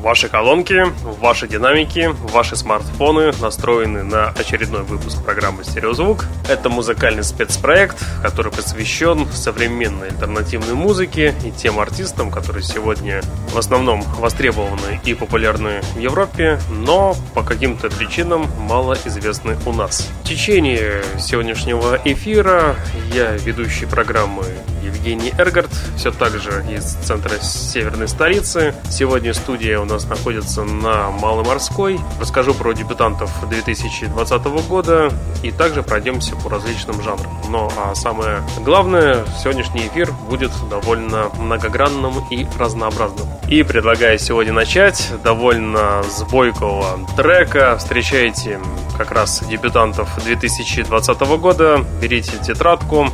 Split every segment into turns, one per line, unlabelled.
Ваши колонки, ваши динамики, ваши смартфоны настроены на очередной выпуск программы «Стереозвук». Это музыкальный спецпроект, который посвящен современной альтернативной музыке и тем артистам, которые сегодня в основном востребованы и популярны в Европе, но по каким-то причинам мало известны у нас. В течение сегодняшнего эфира я, ведущий программы Евгений Эргард, все так же из центра северной столицы. Сегодня студия у нас находится на Маломорской. Расскажу про дебютантов 2020 года и также пройдемся по различным жанрам. Но а самое главное, сегодняшний эфир будет довольно многогранным и разнообразным. И предлагаю сегодня начать довольно с трека. Встречайте как раз дебютантов 2020 года. Берите тетрадку,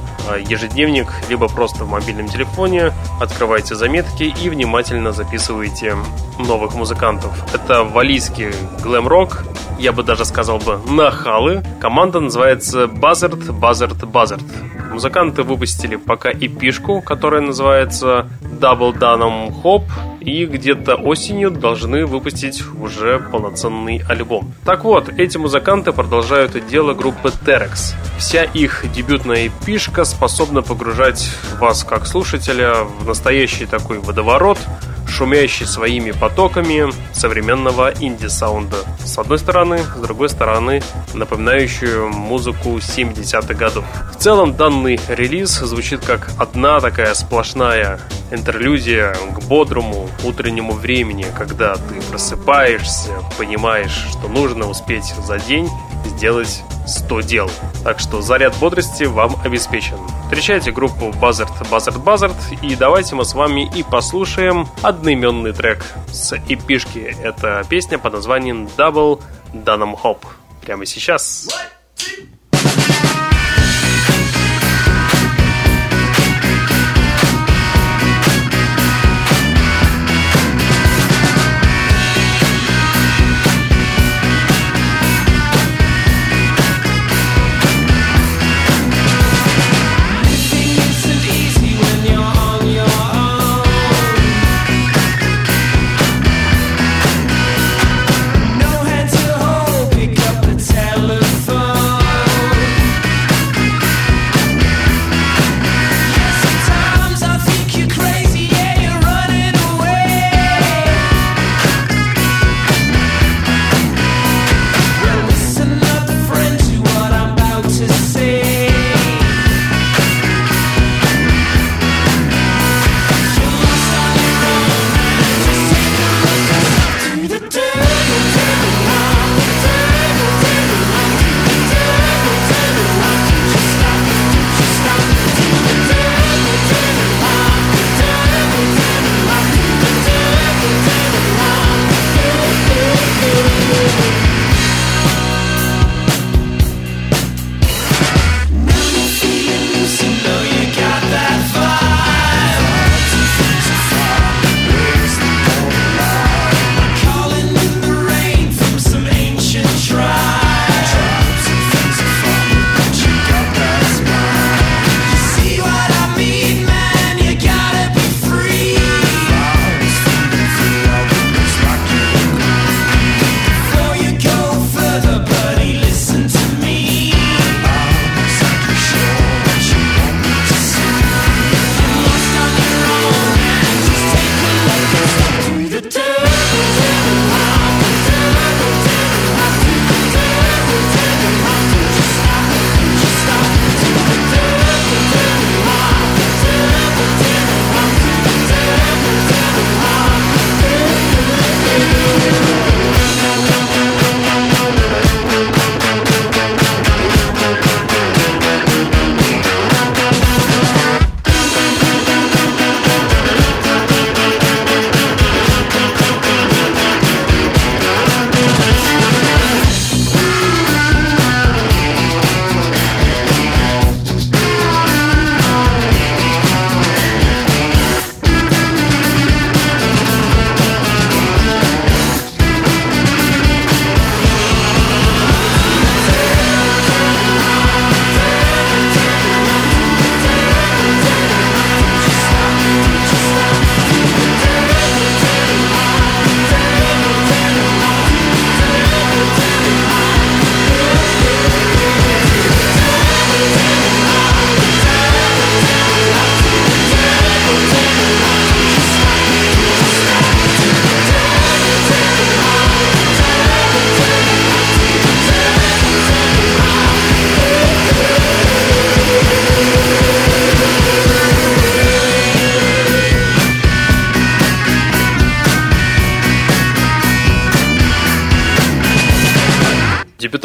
ежедневник, либо просто в мобильном телефоне, открывайте заметки и внимательно записывайте новых музыкантов. Это валийский глэм-рок, я бы даже сказал бы нахалы. Команда называется Buzzard, Buzzard, Buzzard. Музыканты выпустили пока эпишку, которая называется Double Dunham Hop, и где-то осенью должны выпустить уже полноценный альбом. Так вот, эти музыканты продолжают дело группы Terex. Вся их дебютная эпишка способна погружать вас как слушателя в настоящий такой водоворот, шумящий своими потоками современного инди-саунда. С одной стороны, с другой стороны, напоминающую музыку 70-х годов. В целом, данный релиз звучит как одна такая сплошная интерлюдия к бодрому утреннему времени, когда ты просыпаешься, понимаешь, что нужно успеть за день сделать 100 дел. Так что заряд бодрости вам обеспечен. Встречайте группу Buzzard Buzzard Buzzard и давайте мы с вами и послушаем одноименный трек с эпишки. Это песня под названием Double Dunham Hop. Прямо сейчас. What?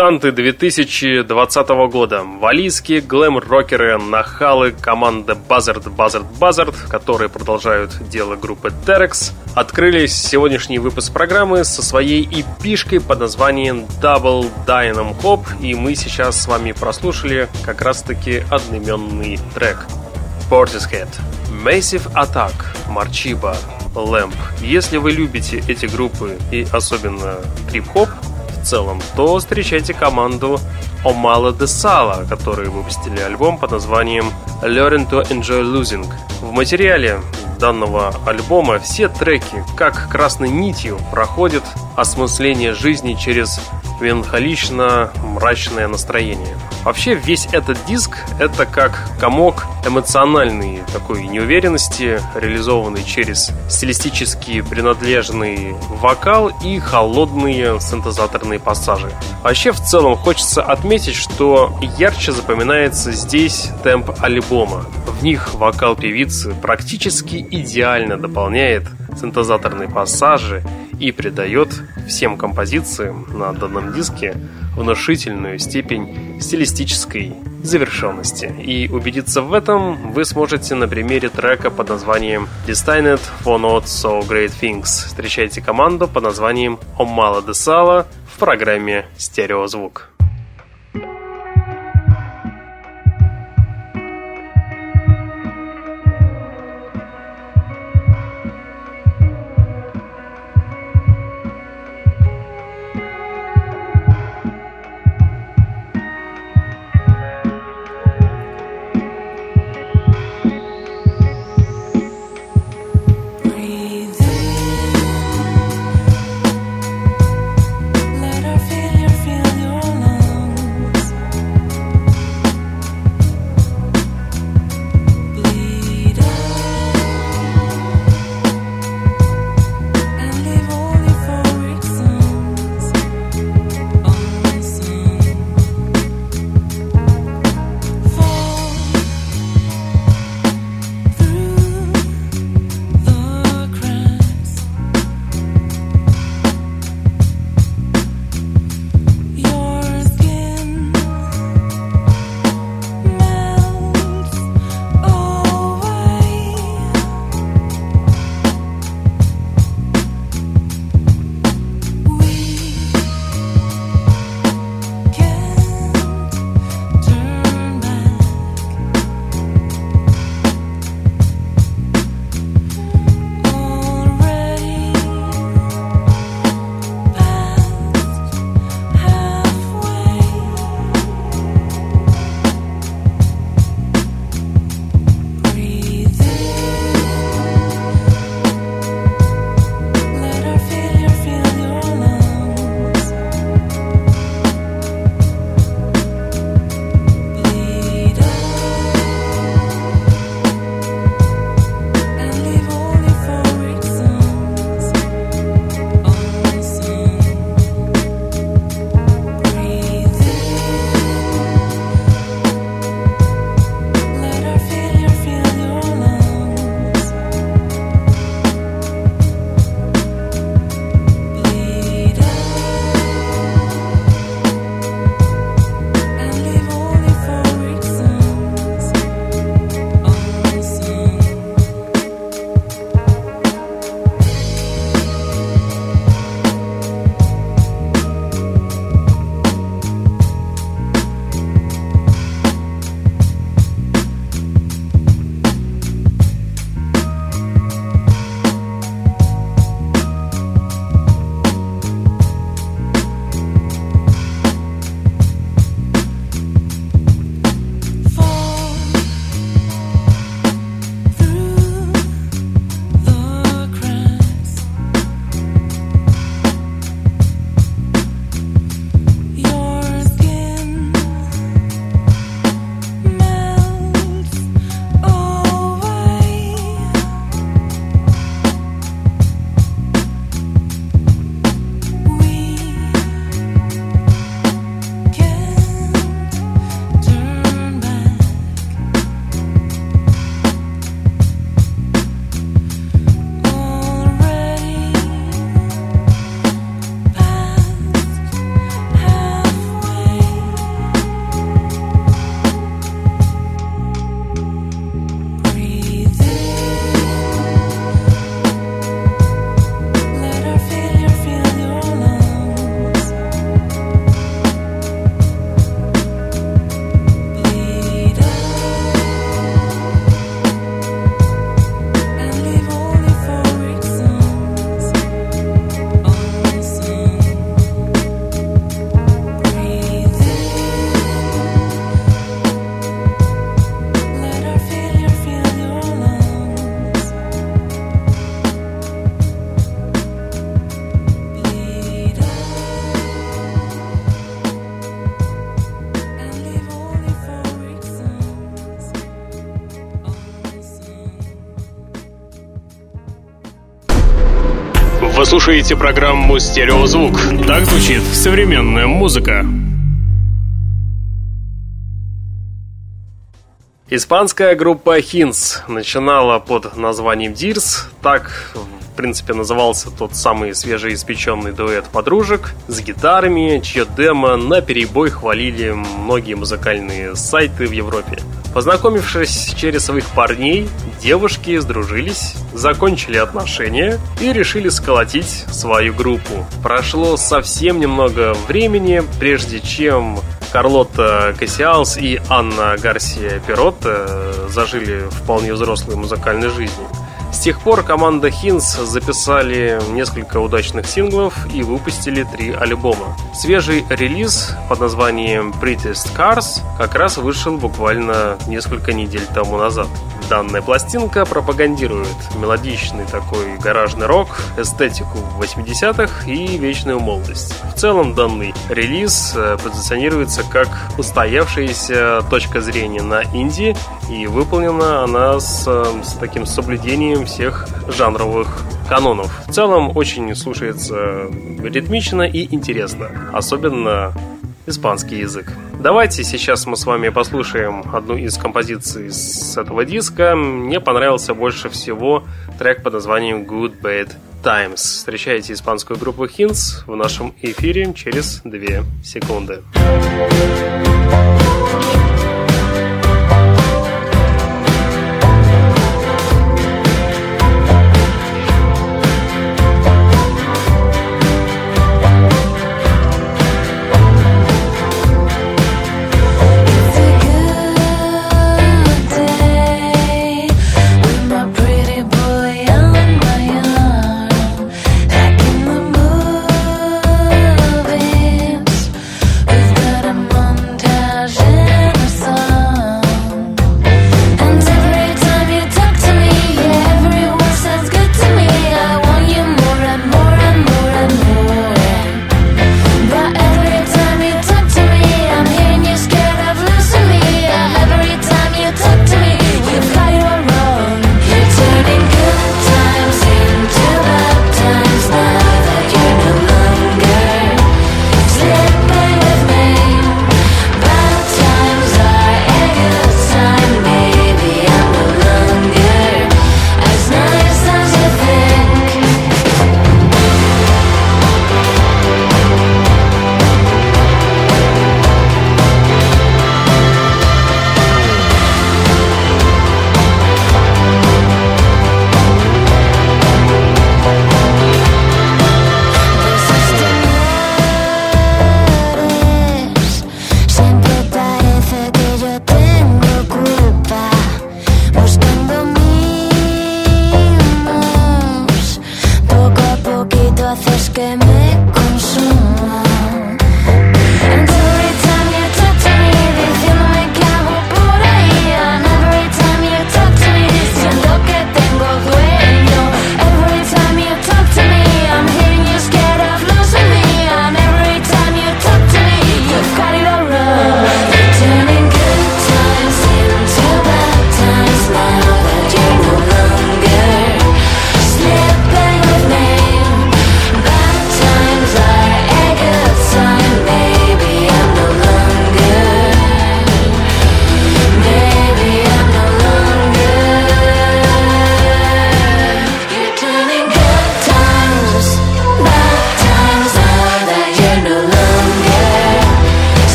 Дебютанты 2020 года. Валийские глэм-рокеры, нахалы команды Buzzard Buzzard Buzzard, которые продолжают дело группы Terex, открыли сегодняшний выпуск программы со своей эпишкой под названием Double Dynam Hop, и мы сейчас с вами прослушали как раз-таки одноименный трек. Portishead, Massive Attack, Marchiba, Lamp. Если вы любите эти группы и особенно трип-хоп, в целом, то встречайте команду Omala de Sala, которые выпустили альбом под названием Learn to Enjoy Losing. В материале данного альбома все треки, как красной нитью, проходят осмысление жизни через меланхолично-мрачное настроение. Вообще весь этот диск это как комок эмоциональной такой неуверенности, реализованный через стилистически принадлежный вокал и холодные синтезаторные пассажи. Вообще в целом хочется отметить, что ярче запоминается здесь темп альбома. В них вокал певицы практически идеально дополняет синтезаторные пассажи и придает всем композициям на данном диске внушительную степень стилистической завершенности. И убедиться в этом вы сможете на примере трека под названием Destined for Not So Great Things. Встречайте команду под названием Омала де Сала в программе «Стереозвук».
You,
слушаете программу «Стереозвук». Так звучит современная музыка. Испанская группа Hints начинала под названием Дирс. Так, в принципе, назывался тот самый свежеиспеченный дуэт подружек с гитарами, чье демо на перебой хвалили многие музыкальные сайты в Европе. Познакомившись через своих парней, девушки сдружились, закончили отношения и решили сколотить свою группу. Прошло совсем немного времени, прежде чем Карлотта Кассиалс и Анна Гарсия Перотта зажили вполне взрослой музыкальной жизнью. С тех пор команда Хинс записали несколько удачных синглов и выпустили три альбома. Свежий релиз под названием Prettiest Cars как раз вышел буквально несколько недель тому назад. Данная пластинка пропагандирует мелодичный такой гаражный рок, эстетику 80-х и вечную молодость. В целом данный релиз э, позиционируется как устоявшаяся точка зрения на инди и выполнена она с, э, с таким соблюдением всех жанровых канонов. В целом очень слушается ритмично и интересно, особенно испанский язык. Давайте сейчас мы с вами послушаем одну из композиций с этого диска. Мне понравился больше всего трек под названием Good Bad Times. Встречайте испанскую группу Hints в нашем эфире через 2 секунды.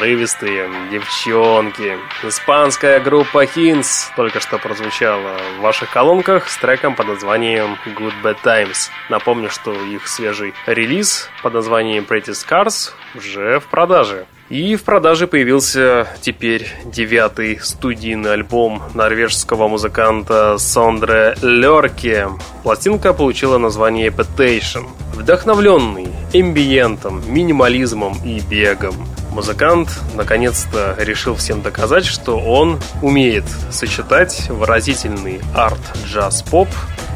Порывистые девчонки. Испанская группа Hints только что прозвучала в ваших колонках с треком под названием Good Bad Times. Напомню, что их свежий релиз под названием Pretty Scars уже в продаже. И в продаже появился теперь девятый студийный альбом норвежского музыканта Сондре Лерке. Пластинка получила название Epitation. Вдохновленный эмбиентом, минимализмом и бегом. Музыкант наконец-то решил всем доказать, что он умеет сочетать выразительный арт-джаз-поп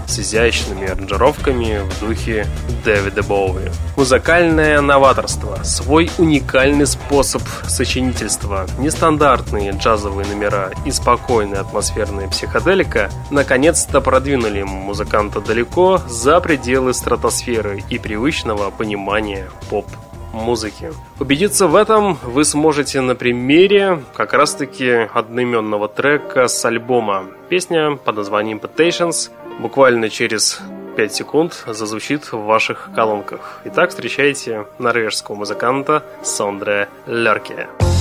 с изящными аранжировками в духе Дэвида Боуи. Музыкальное новаторство, свой уникальный способ сочинительства, нестандартные джазовые номера и спокойная атмосферная психоделика наконец-то продвинули музыканта далеко за пределы стратосферы и привычного понимания поп музыки. Убедиться в этом вы сможете на примере как раз-таки одноименного трека с альбома. Песня под названием Potations буквально через 5 секунд зазвучит в ваших колонках. Итак, встречайте норвежского музыканта Сондре Лерке.
shrug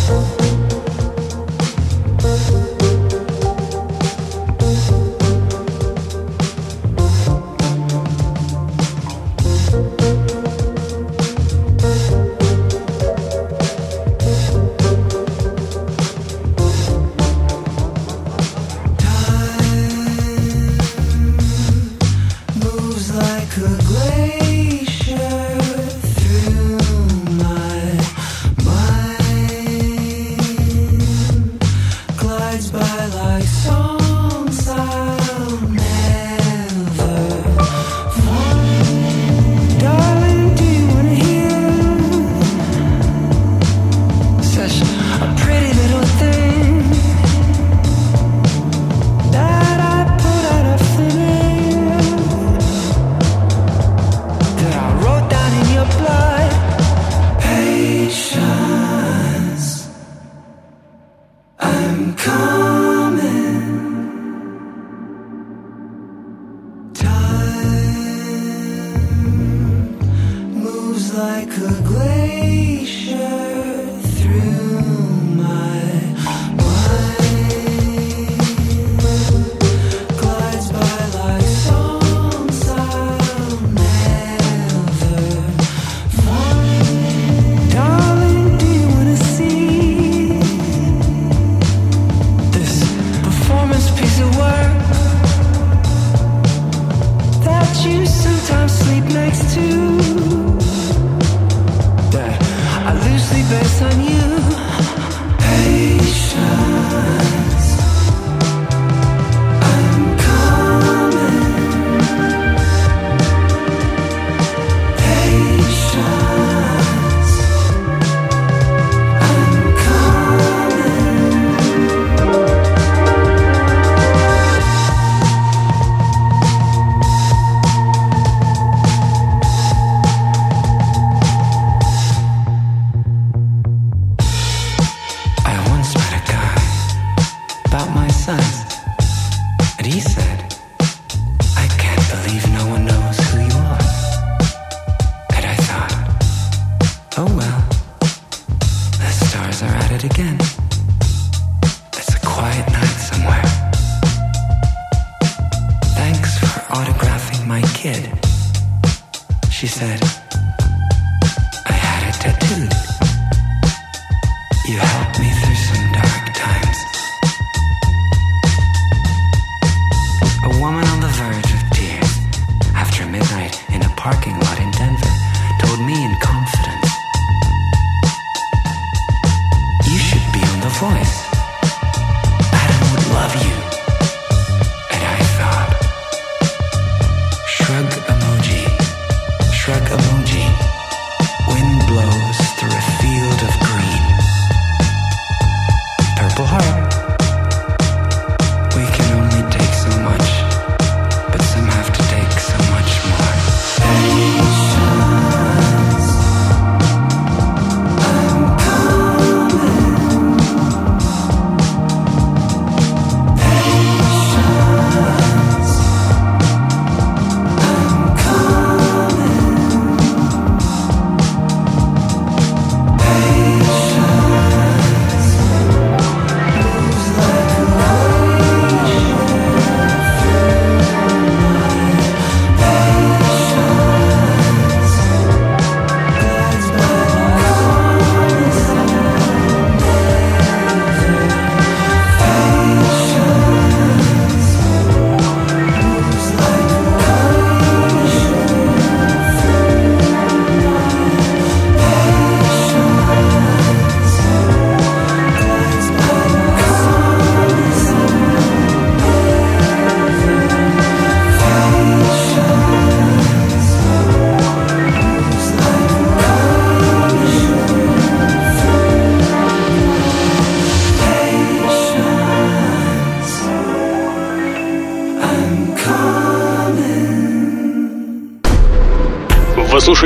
said.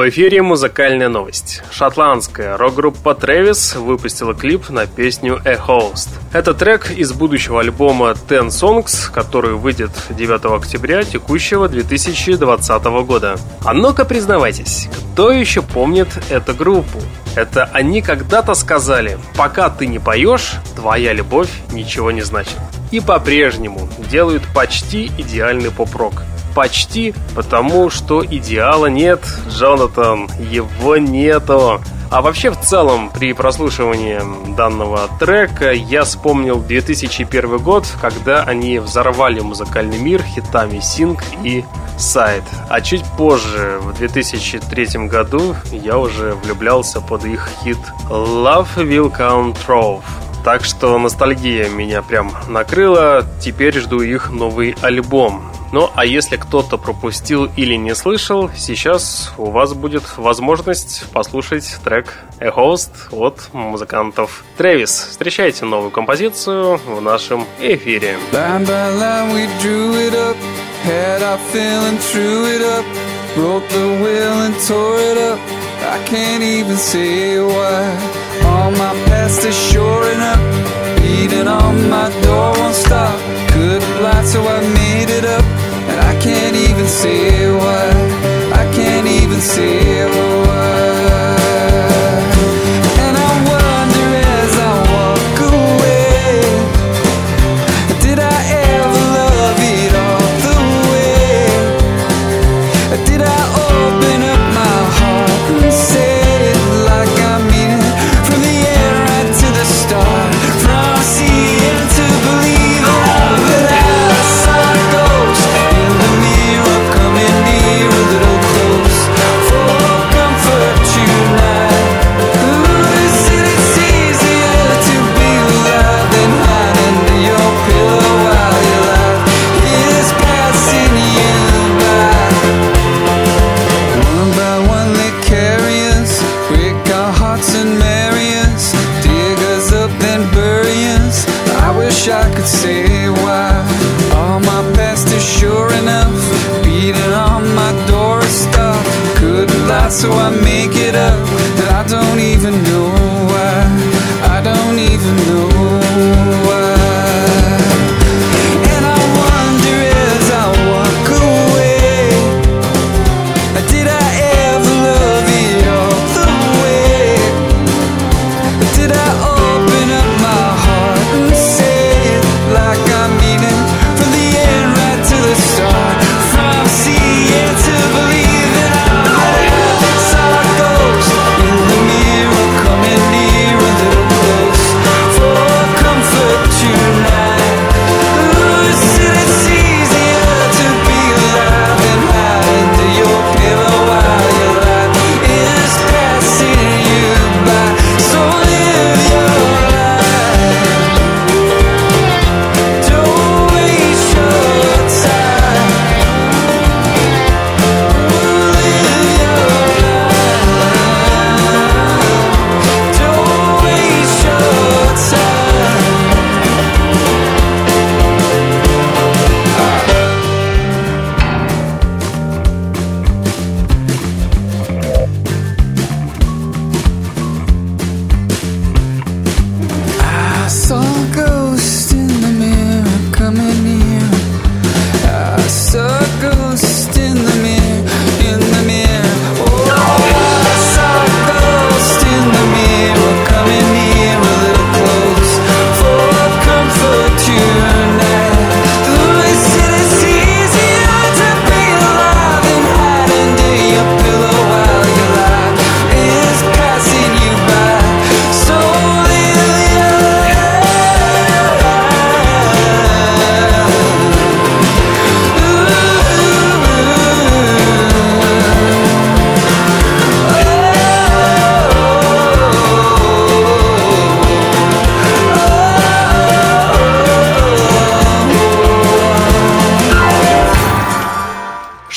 В эфире музыкальная новость. Шотландская рок-группа Travis выпустила клип на песню A Host. Это трек из будущего альбома Ten Songs, который выйдет 9 октября текущего 2020 года. А ну-ка признавайтесь, кто еще помнит эту группу? Это они когда-то сказали, пока ты не поешь, твоя любовь ничего не значит. И по-прежнему делают почти идеальный поп-рок. Почти, потому что идеала нет, Джонатан, его нету. А вообще, в целом, при прослушивании данного трека я вспомнил 2001 год, когда они взорвали музыкальный мир хитами Sing и Side. А чуть позже, в 2003 году, я уже влюблялся под их хит Love Will Come Trove. Так что ностальгия меня прям накрыла, теперь жду их новый альбом. Ну, а если кто-то пропустил или не слышал, сейчас у вас будет возможность послушать трек «A Host» от музыкантов Трэвис. Встречайте новую композицию в нашем эфире. Had our feeling, threw it up, wrote the will and tore it up. I can't even say why. All my past is shoring up, beating on my door won't stop. Could lie, so I made it up. And I can't even say why. I can't even say why. So I make it up that I don't even know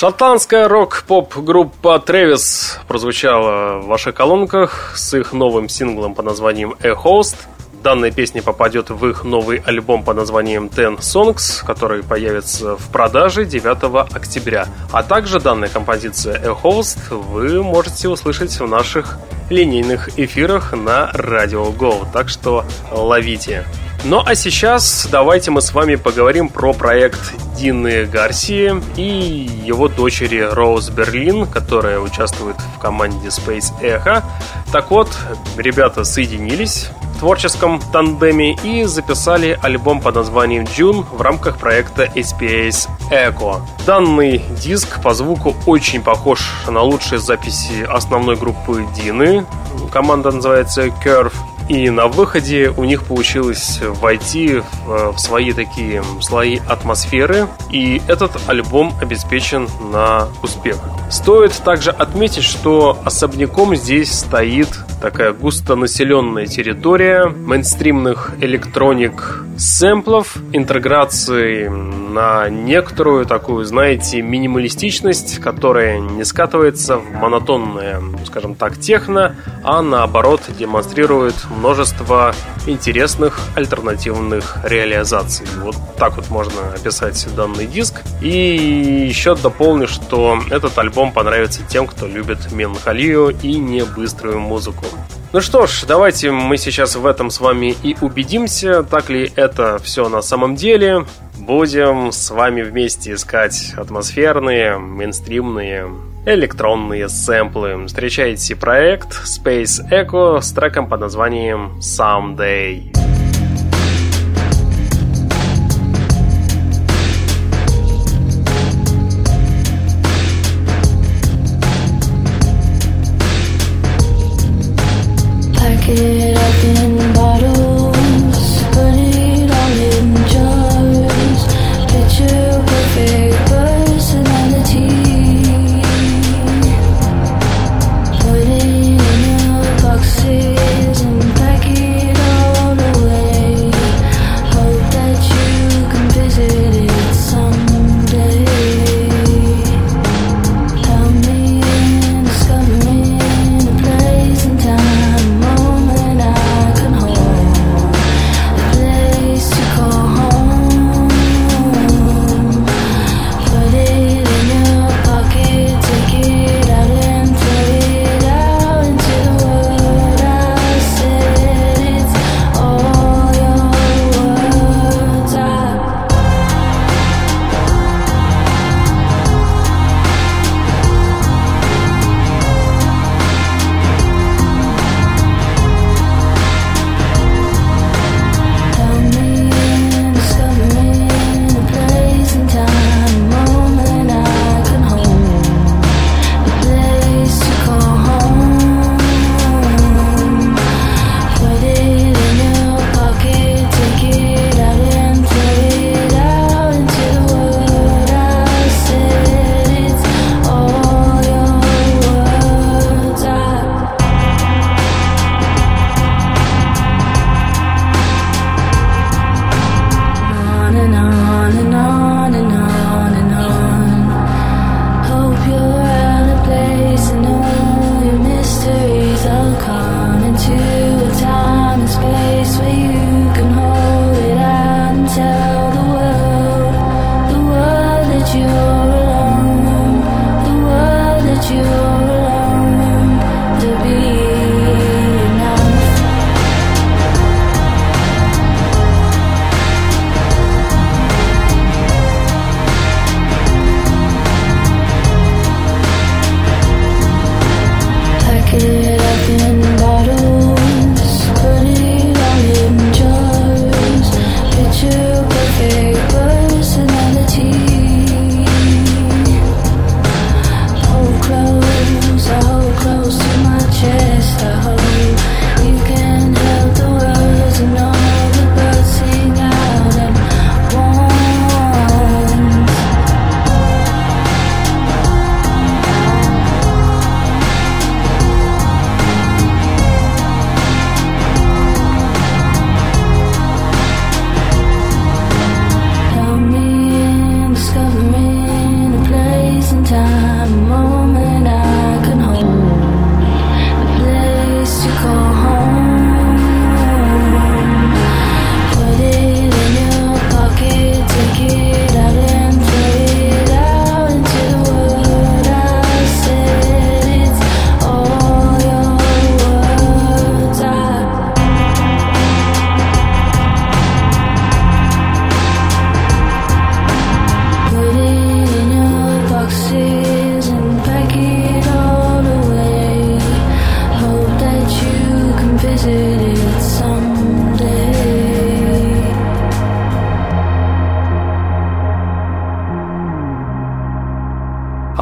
Шотландская рок-поп-группа Travis прозвучала в ваших колонках с их новым синглом под названием A Host.
данная песня попадет в их новый альбом под названием Ten Songs, который появится в продаже 9 октября. А также данная композиция A Host вы можете услышать в наших линейных эфирах на Radio Go. Так что ловите. Ну а сейчас давайте мы с вами поговорим про проект Дины Гарсии и его дочери Роуз Берлин, которая участвует в команде Space Echo. Так вот, ребята соединились в творческом тандеме и записали альбом под названием June в рамках проекта SPS Echo. Данный диск по звуку очень похож на лучшие записи основной группы Дины. Команда называется Curve и на выходе у них получилось войти в, в свои такие слои атмосферы, и этот альбом обеспечен на успех. Стоит также отметить, что особняком здесь стоит такая густонаселенная территория мейнстримных электроник сэмплов, интеграции на некоторую такую, знаете, минималистичность, которая не скатывается в монотонное, скажем так, техно, а наоборот демонстрирует множество интересных альтернативных реализаций. Вот так вот можно описать данный диск. И еще дополню, что этот альбом понравится тем, кто любит меланхолию и не быструю музыку. Ну что ж, давайте мы сейчас в этом с вами и убедимся, так ли это все на самом деле. Будем с вами вместе искать атмосферные, мейнстримные, электронные сэмплы. Встречайте проект Space Echo с треком под названием Someday. Someday.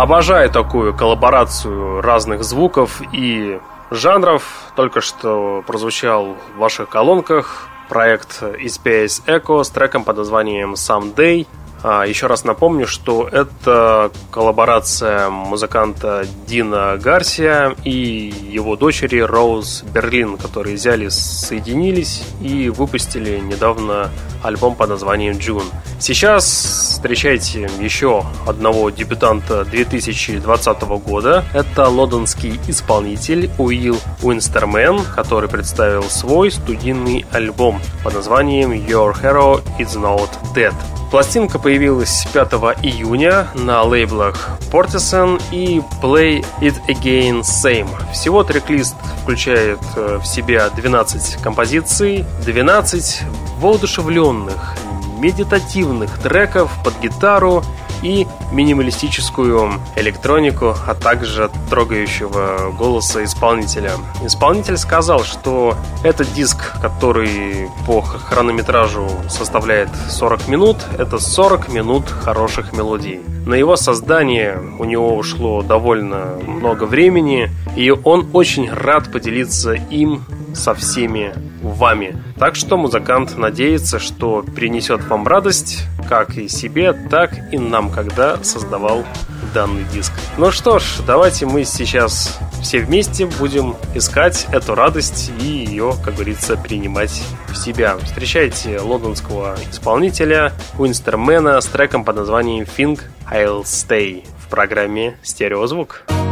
Обожаю такую коллаборацию разных звуков и жанров. Только что прозвучал в ваших колонках проект Space Echo с треком под названием Someday. А, еще раз напомню, что это коллаборация музыканта Дина Гарсия и его дочери Роуз Берлин, которые взяли, соединились и выпустили недавно альбом под названием June. Сейчас встречайте еще одного дебютанта 2020 года. Это лондонский исполнитель Уилл Уинстермен, который представил свой студийный альбом под названием Your Hero Is Not Dead. Пластинка появилась 5 июня на лейблах Portison и Play It Again Same. Всего трек-лист включает э, в себя 12 композиций, 12 воодушевленных, медитативных треков под гитару и минималистическую электронику, а также трогающего голоса исполнителя. Исполнитель сказал, что этот диск, который по хронометражу составляет 40 минут, это 40 минут хороших мелодий. На его создание у него ушло довольно много времени, и он очень рад поделиться им со всеми вами. Так что музыкант надеется, что принесет вам радость, как и себе, так и нам, когда создавал данный диск. Ну что ж, давайте мы сейчас все вместе будем искать эту радость и ее, как говорится, принимать в себя. Встречайте лондонского исполнителя Уинстермена с треком под названием Think I'll Stay в программе «Стереозвук». звук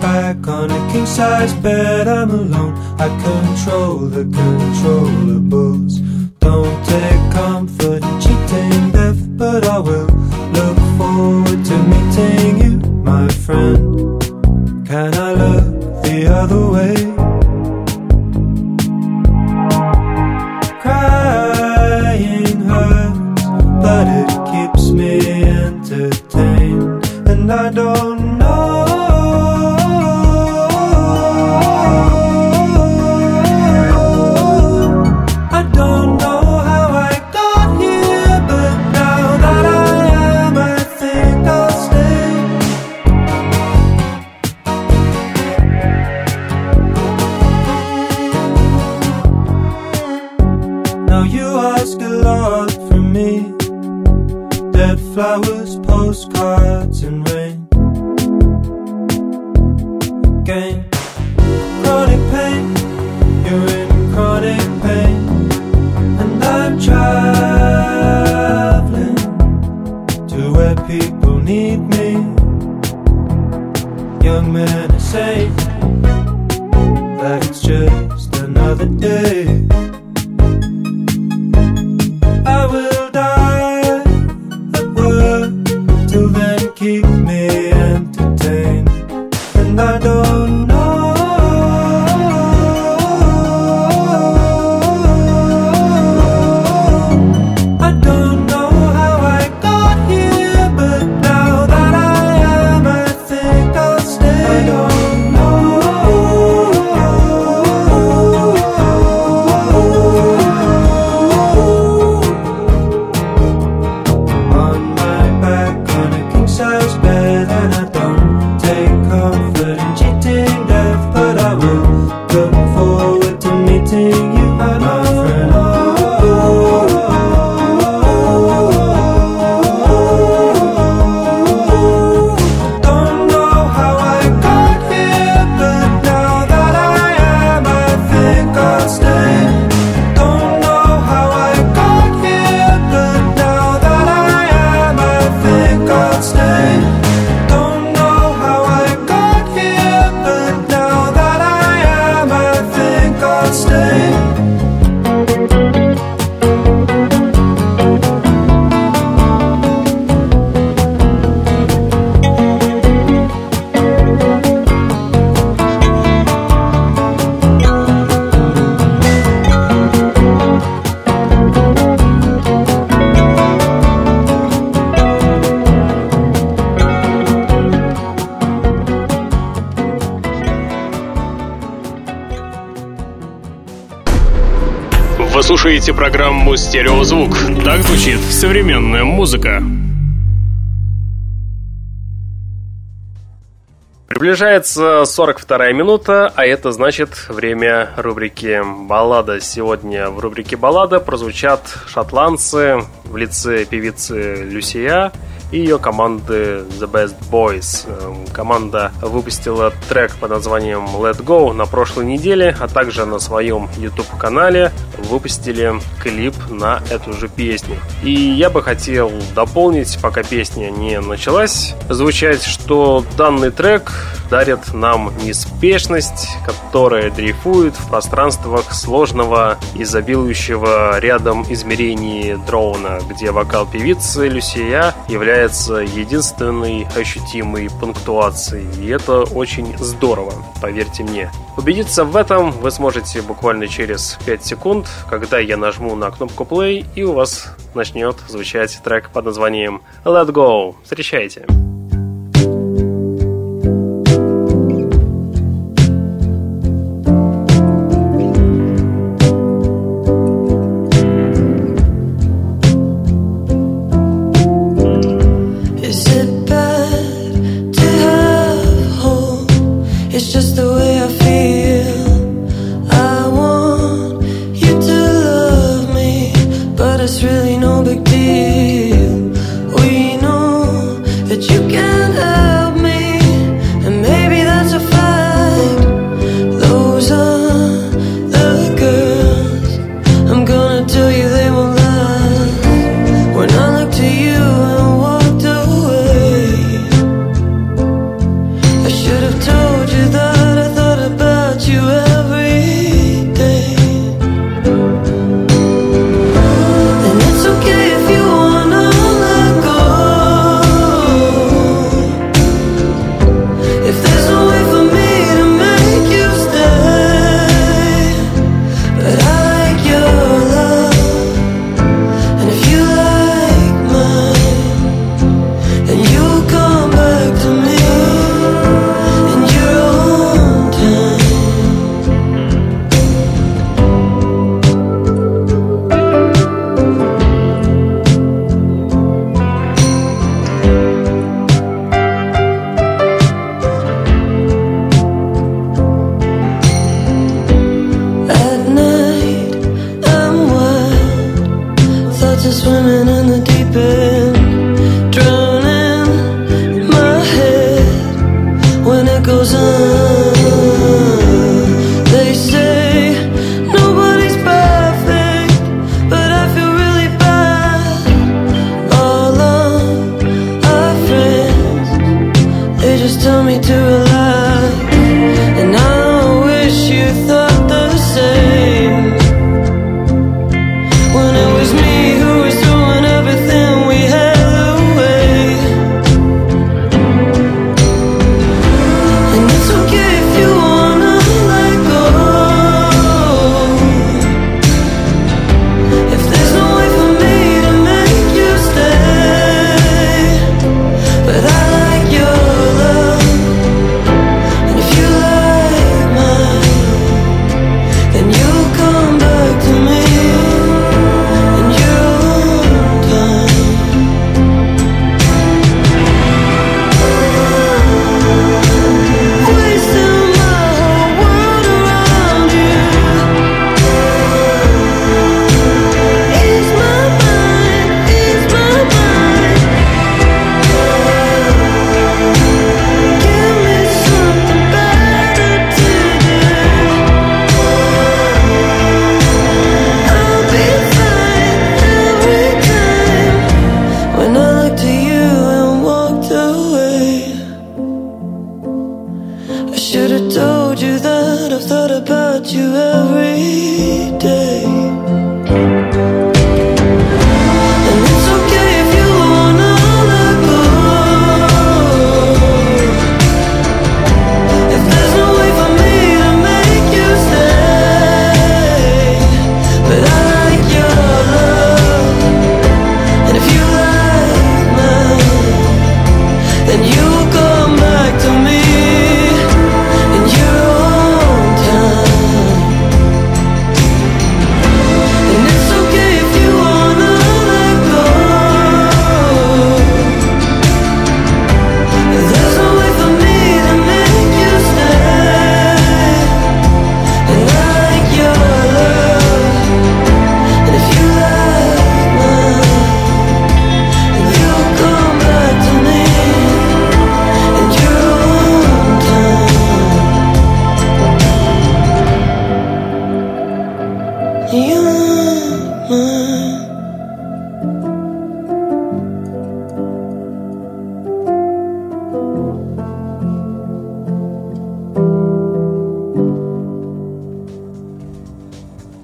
back on a king size bed. I'm alone. I control the controllables. Don't take comfort in cheating death, but I will look forward to meeting you, my friend. Can I look the other way?
«Стереозвук». Так звучит современная музыка. Приближается 42 минута, а это значит время рубрики «Баллада». Сегодня в рубрике «Баллада» прозвучат шотландцы в лице певицы Люсия и ее команды The Best Boys. Эм, команда выпустила трек под названием Let Go на прошлой неделе, а также на своем YouTube-канале выпустили клип на эту же песню. И я бы хотел дополнить, пока песня не началась, звучать, что данный трек дарит нам неспешность, которая дрейфует в пространствах сложного, изобилующего рядом измерений дроуна, где вокал певицы Люсия является единственной ощутимой пунктуацией. И это очень здорово, поверьте мне. Убедиться в этом вы сможете буквально через 5 секунд, когда я нажму на кнопку play и у вас начнет звучать трек под названием Let Go. Встречайте!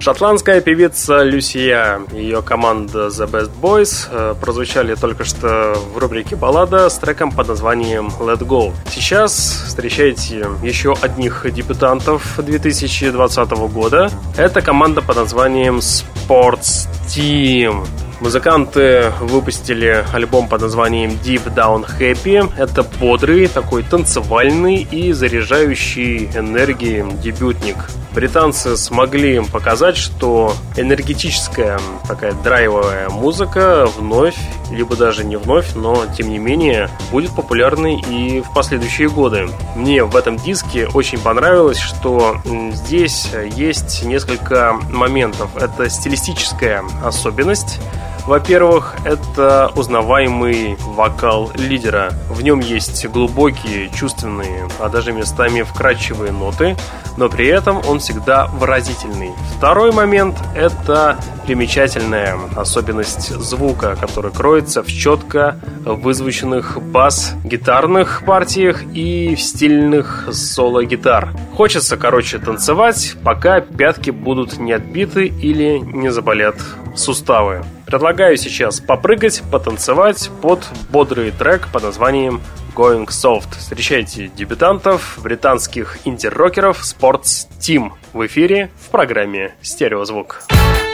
Шотландская певица Люсия и ее команда The Best Boys э, прозвучали только что в рубрике «Баллада» с треком под названием «Let Go». Сейчас встречайте еще одних дебютантов 2020 года. Это команда под названием Sports Team. Музыканты выпустили альбом под названием Deep Down Happy. Это бодрый, такой танцевальный и заряжающий энергией дебютник. Британцы смогли показать, что энергетическая такая драйвовая музыка вновь, либо даже не вновь, но тем не менее будет популярной и в последующие годы. Мне в этом диске очень понравилось, что здесь есть несколько моментов. Это стилистическая особенность, во-первых, это узнаваемый вокал лидера. В нем есть глубокие, чувственные, а даже местами вкрадчивые ноты, но при этом он всегда выразительный. Второй момент – это примечательная особенность звука, который кроется в четко вызвученных бас-гитарных партиях и в стильных соло-гитар. Хочется, короче, танцевать, пока пятки будут не отбиты или не заболят суставы. Предлагаю сейчас попрыгать, потанцевать под бодрый трек под названием Going Soft. Встречайте дебютантов, британских инди-рокеров Sports Team в эфире в программе «Стереозвук». Стереозвук.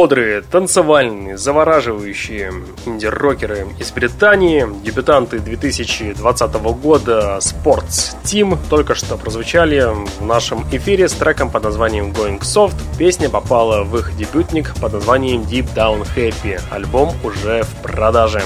Бодрые, танцевальные, завораживающие инди-рокеры из Британии, дебютанты 2020 года Sports Team только что прозвучали в нашем эфире с треком под названием Going Soft. Песня попала в их дебютник под названием Deep Down Happy. Альбом уже в продаже.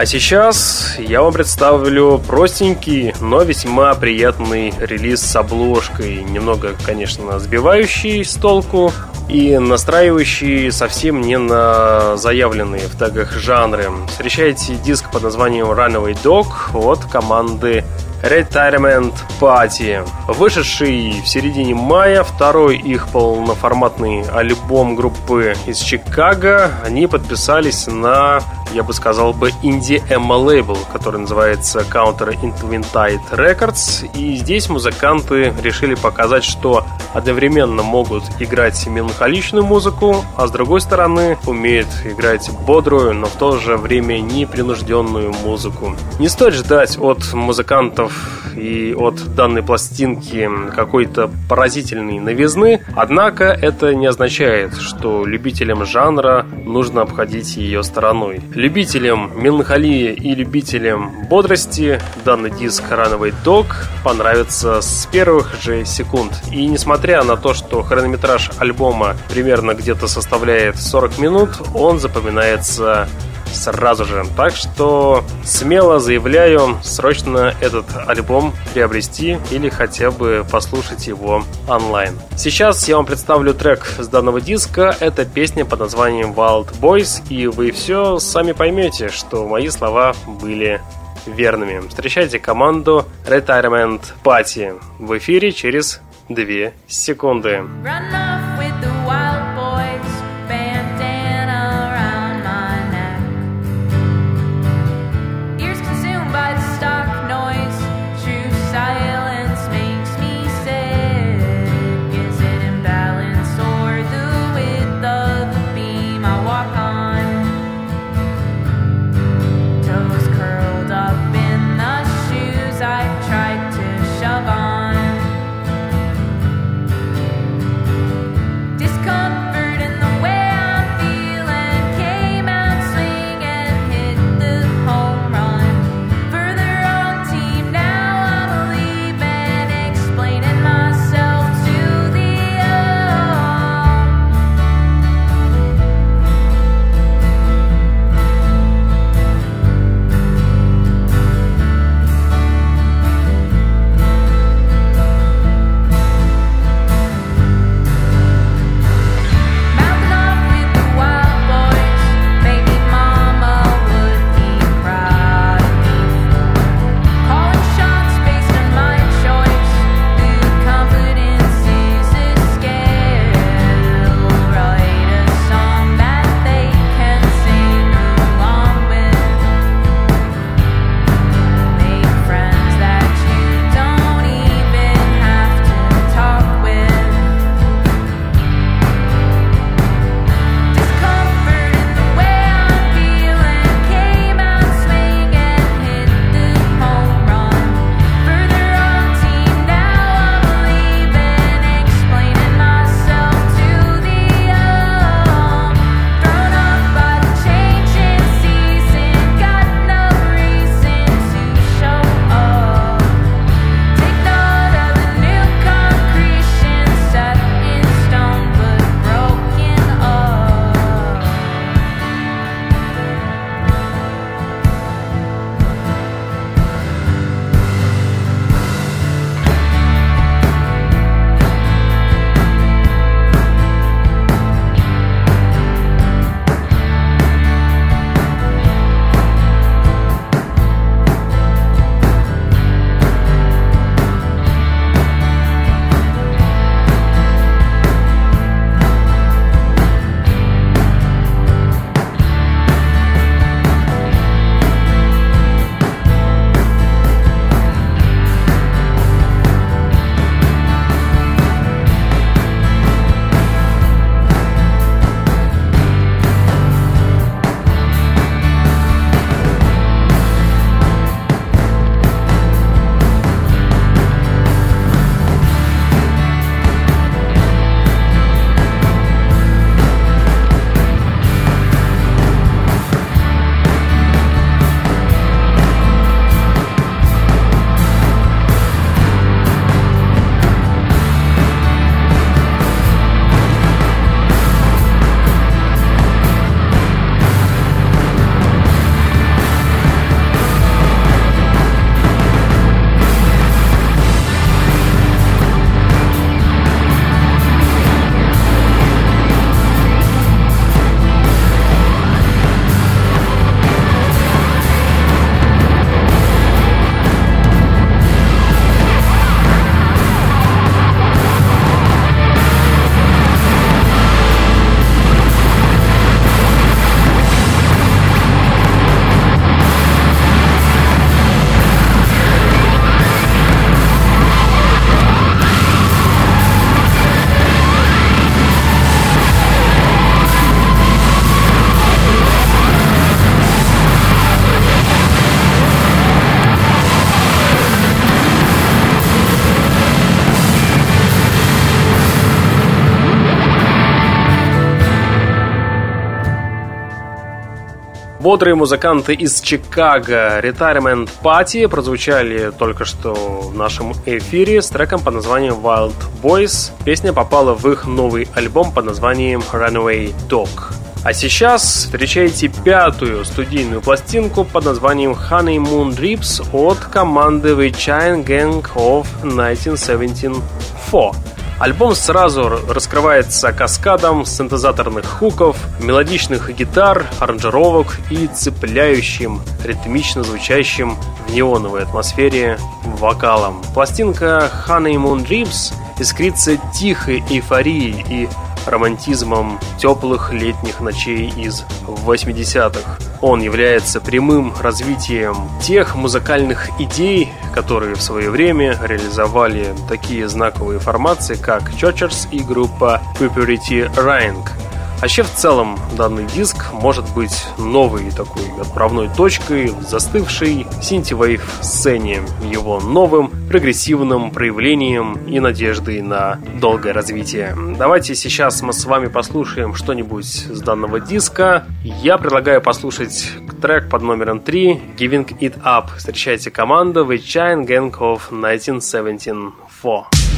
А сейчас я вам представлю простенький, но весьма приятный релиз с обложкой. Немного, конечно, сбивающий с толку и настраивающий совсем не на заявленные в тегах жанры. Встречайте диск под названием Runaway Dog от команды Retirement Party. Вышедший в середине мая второй их полноформатный альбом группы из Чикаго, они подписались на, я бы сказал бы, инди-эмо лейбл, который называется Counter Intwintide Records. И здесь музыканты решили показать, что одновременно могут играть меланхоличную музыку, а с другой стороны умеют играть бодрую, но в то же время непринужденную музыку. Не стоит ждать от музыкантов и от данной пластинки какой-то поразительной новизны, однако это не означает, что любителям жанра нужно обходить ее стороной. Любителям меланхолии и любителям бодрости данный диск Runaway Dog понравится с первых же секунд. И несмотря на то, что хронометраж альбома примерно где-то составляет 40 минут, он запоминается сразу же. Так что смело заявляю, срочно этот альбом приобрести или хотя бы послушать его онлайн. Сейчас я вам представлю трек с данного диска. Это песня под названием Wild Boys, и вы все сами поймете, что мои слова были верными. Встречайте команду Retirement Party в эфире через 2 секунды. Run Бодрые музыканты из Чикаго Retirement Party прозвучали только что в нашем эфире с треком под названием Wild Boys. Песня попала в их новый альбом под названием Runaway Dog. А сейчас встречайте пятую студийную пластинку под названием Honeymoon Drips от команды The Chine Gang of 1974. Альбом сразу раскрывается каскадом синтезаторных хуков, мелодичных гитар, аранжировок и цепляющим, ритмично звучащим в неоновой атмосфере вокалом. Пластинка Honeymoon Dreams искрится тихой эйфорией и романтизмом теплых летних ночей из 80-х. Он является прямым развитием тех музыкальных идей, которые в свое время реализовали такие знаковые формации, как Churchers и группа Purity Rank – Вообще, в целом, данный диск может быть новой такой отправной точкой в застывшей синтивейв сцене, его новым прогрессивным проявлением и надеждой на долгое развитие. Давайте сейчас мы с вами послушаем что-нибудь с данного диска. Я предлагаю послушать трек под номером 3 Giving It Up. Встречайте команду The Giant Gang of 1974.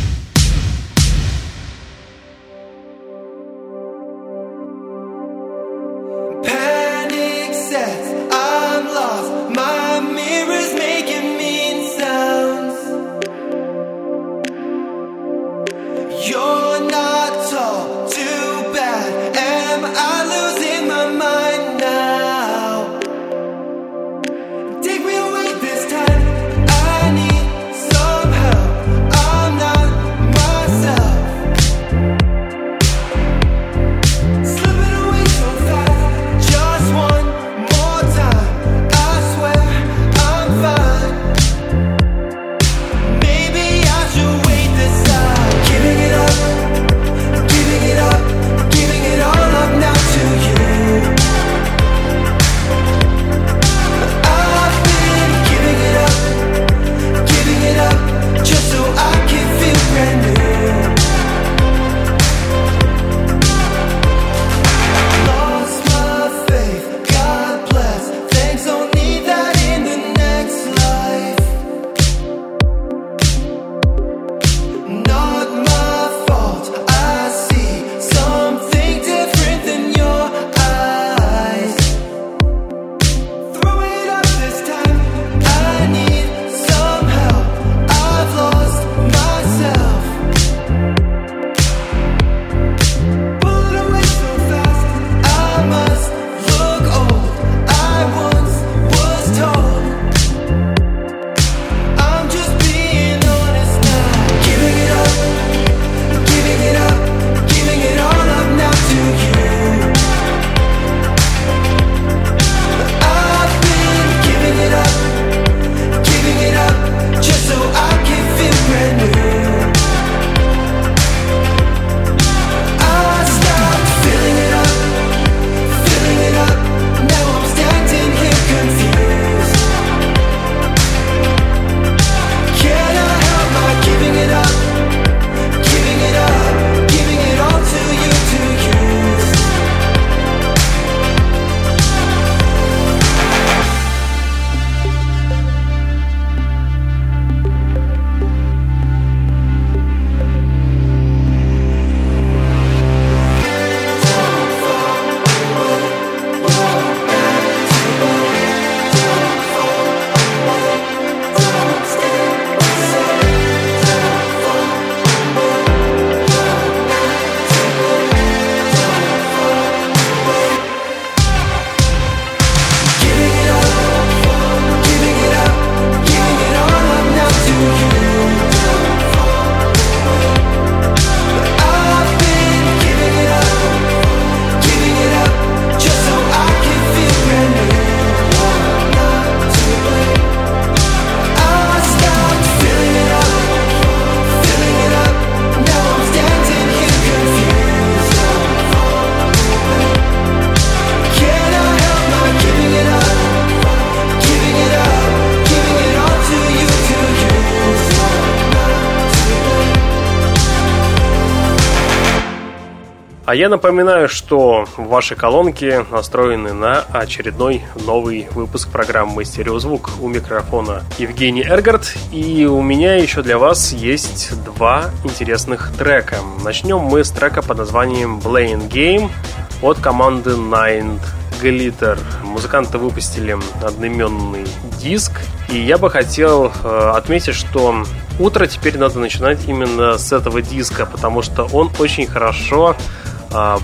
А я напоминаю, что ваши колонки настроены на очередной новый выпуск программы «Стереозвук». У микрофона Евгений Эргард. И у меня еще для вас есть два интересных трека. Начнем мы с трека под названием «Playing Game» от команды Nine Glitter. Музыканты выпустили одноименный диск. И я бы хотел э, отметить, что утро теперь надо начинать именно с этого диска, потому что он очень хорошо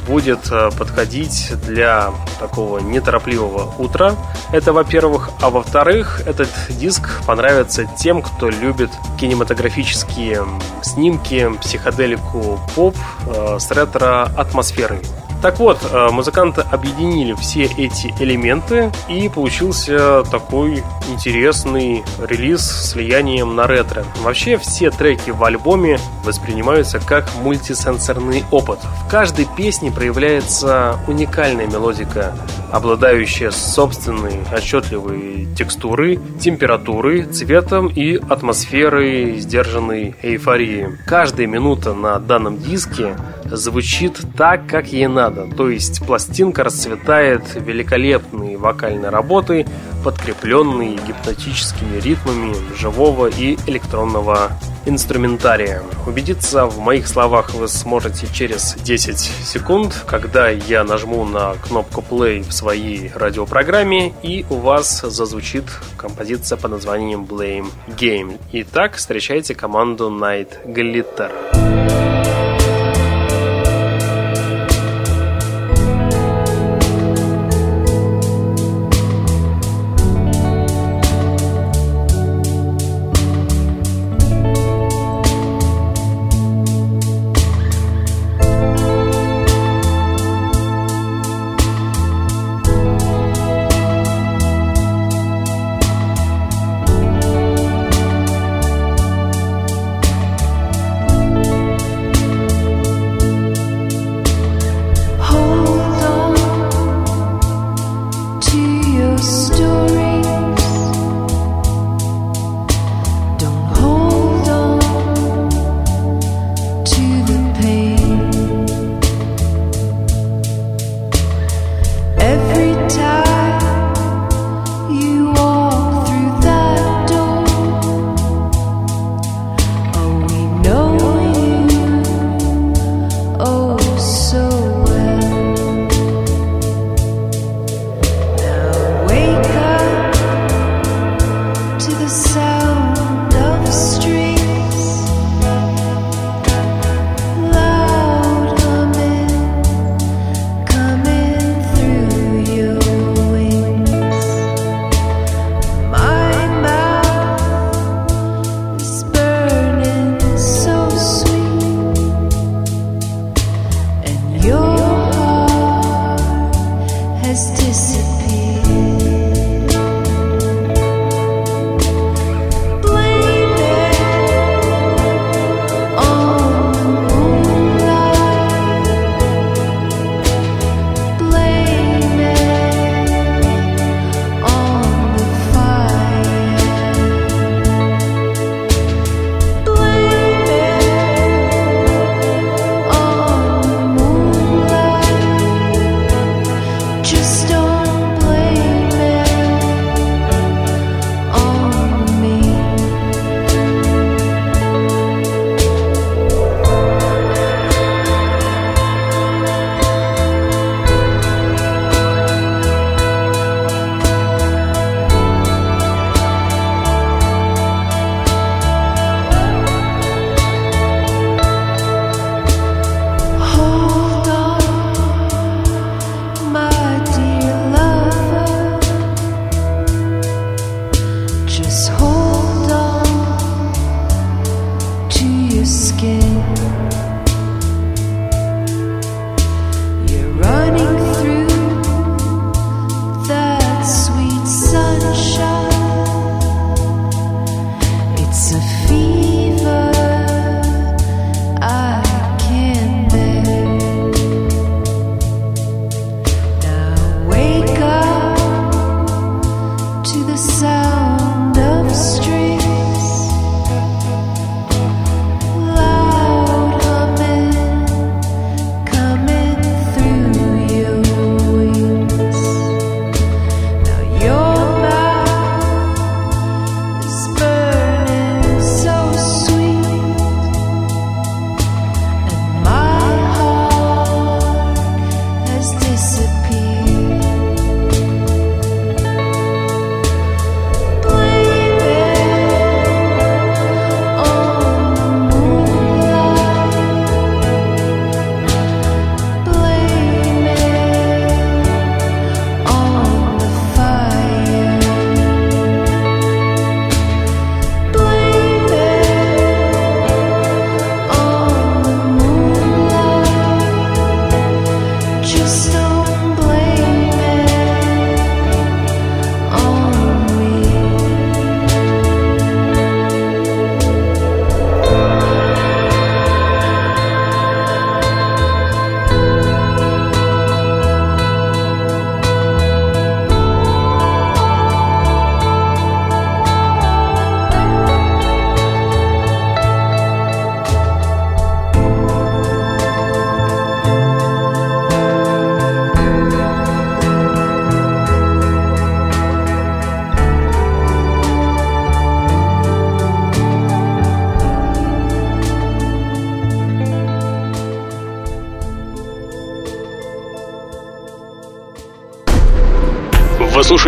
будет э, подходить для такого неторопливого утра. Это, во-первых. А во-вторых, этот диск понравится тем, кто любит кинематографические снимки, психоделику поп э, с ретро-атмосферой. Так вот, э, музыканты объединили все эти элементы и получился такой интересный релиз с влиянием на ретро. Вообще все треки в альбоме воспринимаются как мультисенсорный опыт. В каждой песне проявляется уникальная мелодика, обладающая собственной отчетливой текстурой, температурой, цветом и атмосферой сдержанной эйфории. Каждая минута на данном диске звучит так, как ей надо. То есть пластинка расцветает великолепной вокальной работой, подкрепленной гипнотическими ритмами живого и электронного инструментария. Убедиться в моих словах вы сможете через 10 секунд, когда я нажму на кнопку play в своей радиопрограмме и у вас зазвучит композиция под названием Blame Game. Итак, встречайте команду Night Glitter. Вы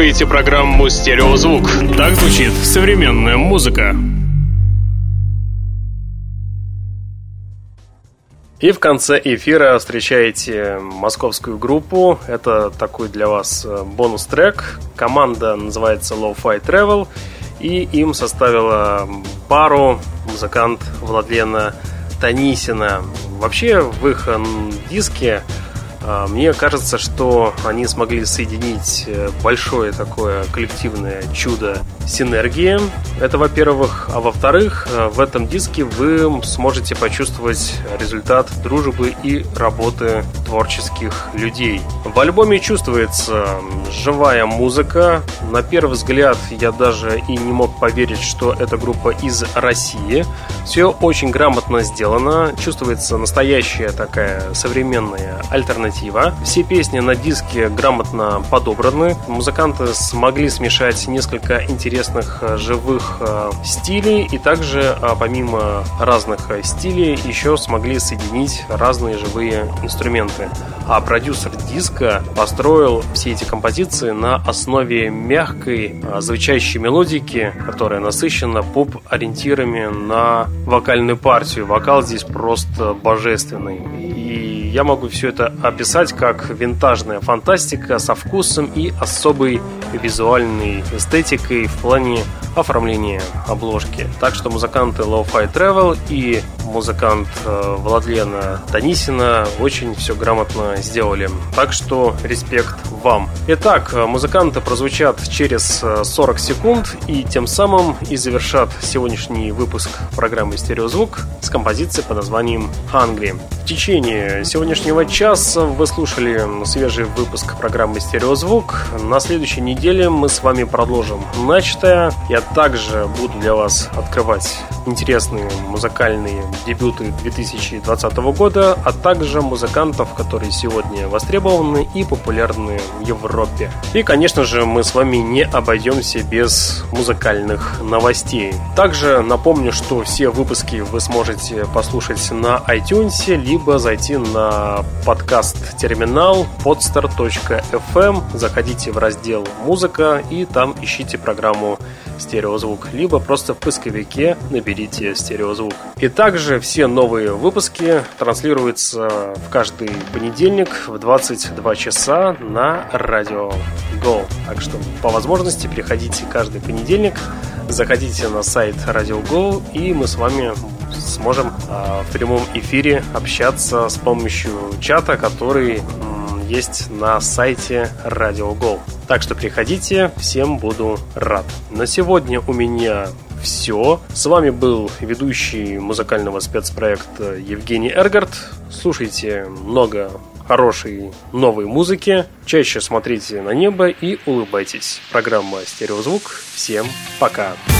слушаете программу «Стереозвук». Так звучит современная музыка. И в конце эфира встречаете московскую группу. Это такой для вас э, бонус-трек. Команда называется Low-Fi Travel. И им составила пару музыкант Владлена Танисина. Вообще в их диске мне кажется, что они смогли соединить э, большое такое коллективное чудо синергии. Это, во-первых. А во-вторых, э, в этом диске вы сможете почувствовать результат дружбы и работы творческих людей. В альбоме чувствуется живая музыка. На первый взгляд я даже и не мог поверить, что эта группа из России. Все очень грамотно сделано. Чувствуется настоящая такая современная альтернатива альтернатива. Все песни на диске грамотно подобраны. Музыканты смогли смешать несколько интересных э, живых э, стилей и также э, помимо разных стилей еще смогли соединить разные живые инструменты. А продюсер диска построил все эти композиции на основе мягкой звучащей мелодики, которая насыщена поп-ориентирами на вокальную партию. Вокал здесь просто божественный. И я могу все это описать как винтажная фантастика со вкусом и особой визуальной эстетикой в плане оформления обложки. Так что музыканты Low-Fi Travel и музыкант э, Владлена Танисина очень все грамотно сделали. Так что респект вам. Итак, музыканты прозвучат через 40 э, секунд и тем самым и завершат сегодняшний выпуск программы «Стереозвук» с композицией под названием «Hungry». В течение сегодняшнего часа вы слушали свежий выпуск программы «Стереозвук». На следующей неделе мы с вами продолжим начатое. Я также буду для вас открывать интересные музыкальные дебюты 2020 года, а также музыкантов, которые сегодня востребованы и популярны в Европе. И, конечно же, мы с вами не обойдемся без музыкальных новостей. Также напомню, что все выпуски вы сможете послушать на iTunes, либо зайти на подкаст-терминал podstar.fm, заходите в раздел «Музыка» и там ищите программу стереозвук, либо просто в поисковике наберите стереозвук. И также все новые выпуски транслируются в каждый понедельник в 22 часа на радио Go. Так что по возможности приходите каждый понедельник, заходите на сайт Radio Go, и мы с вами сможем э, в прямом эфире общаться с помощью чата, который есть на сайте Radio Go. Так что приходите, всем буду рад. На сегодня у меня все. С вами был ведущий музыкального спецпроекта Евгений Эргард. Слушайте много хорошей новой музыки, чаще смотрите на небо и улыбайтесь. Программа «Стереозвук». Всем пока! Пока.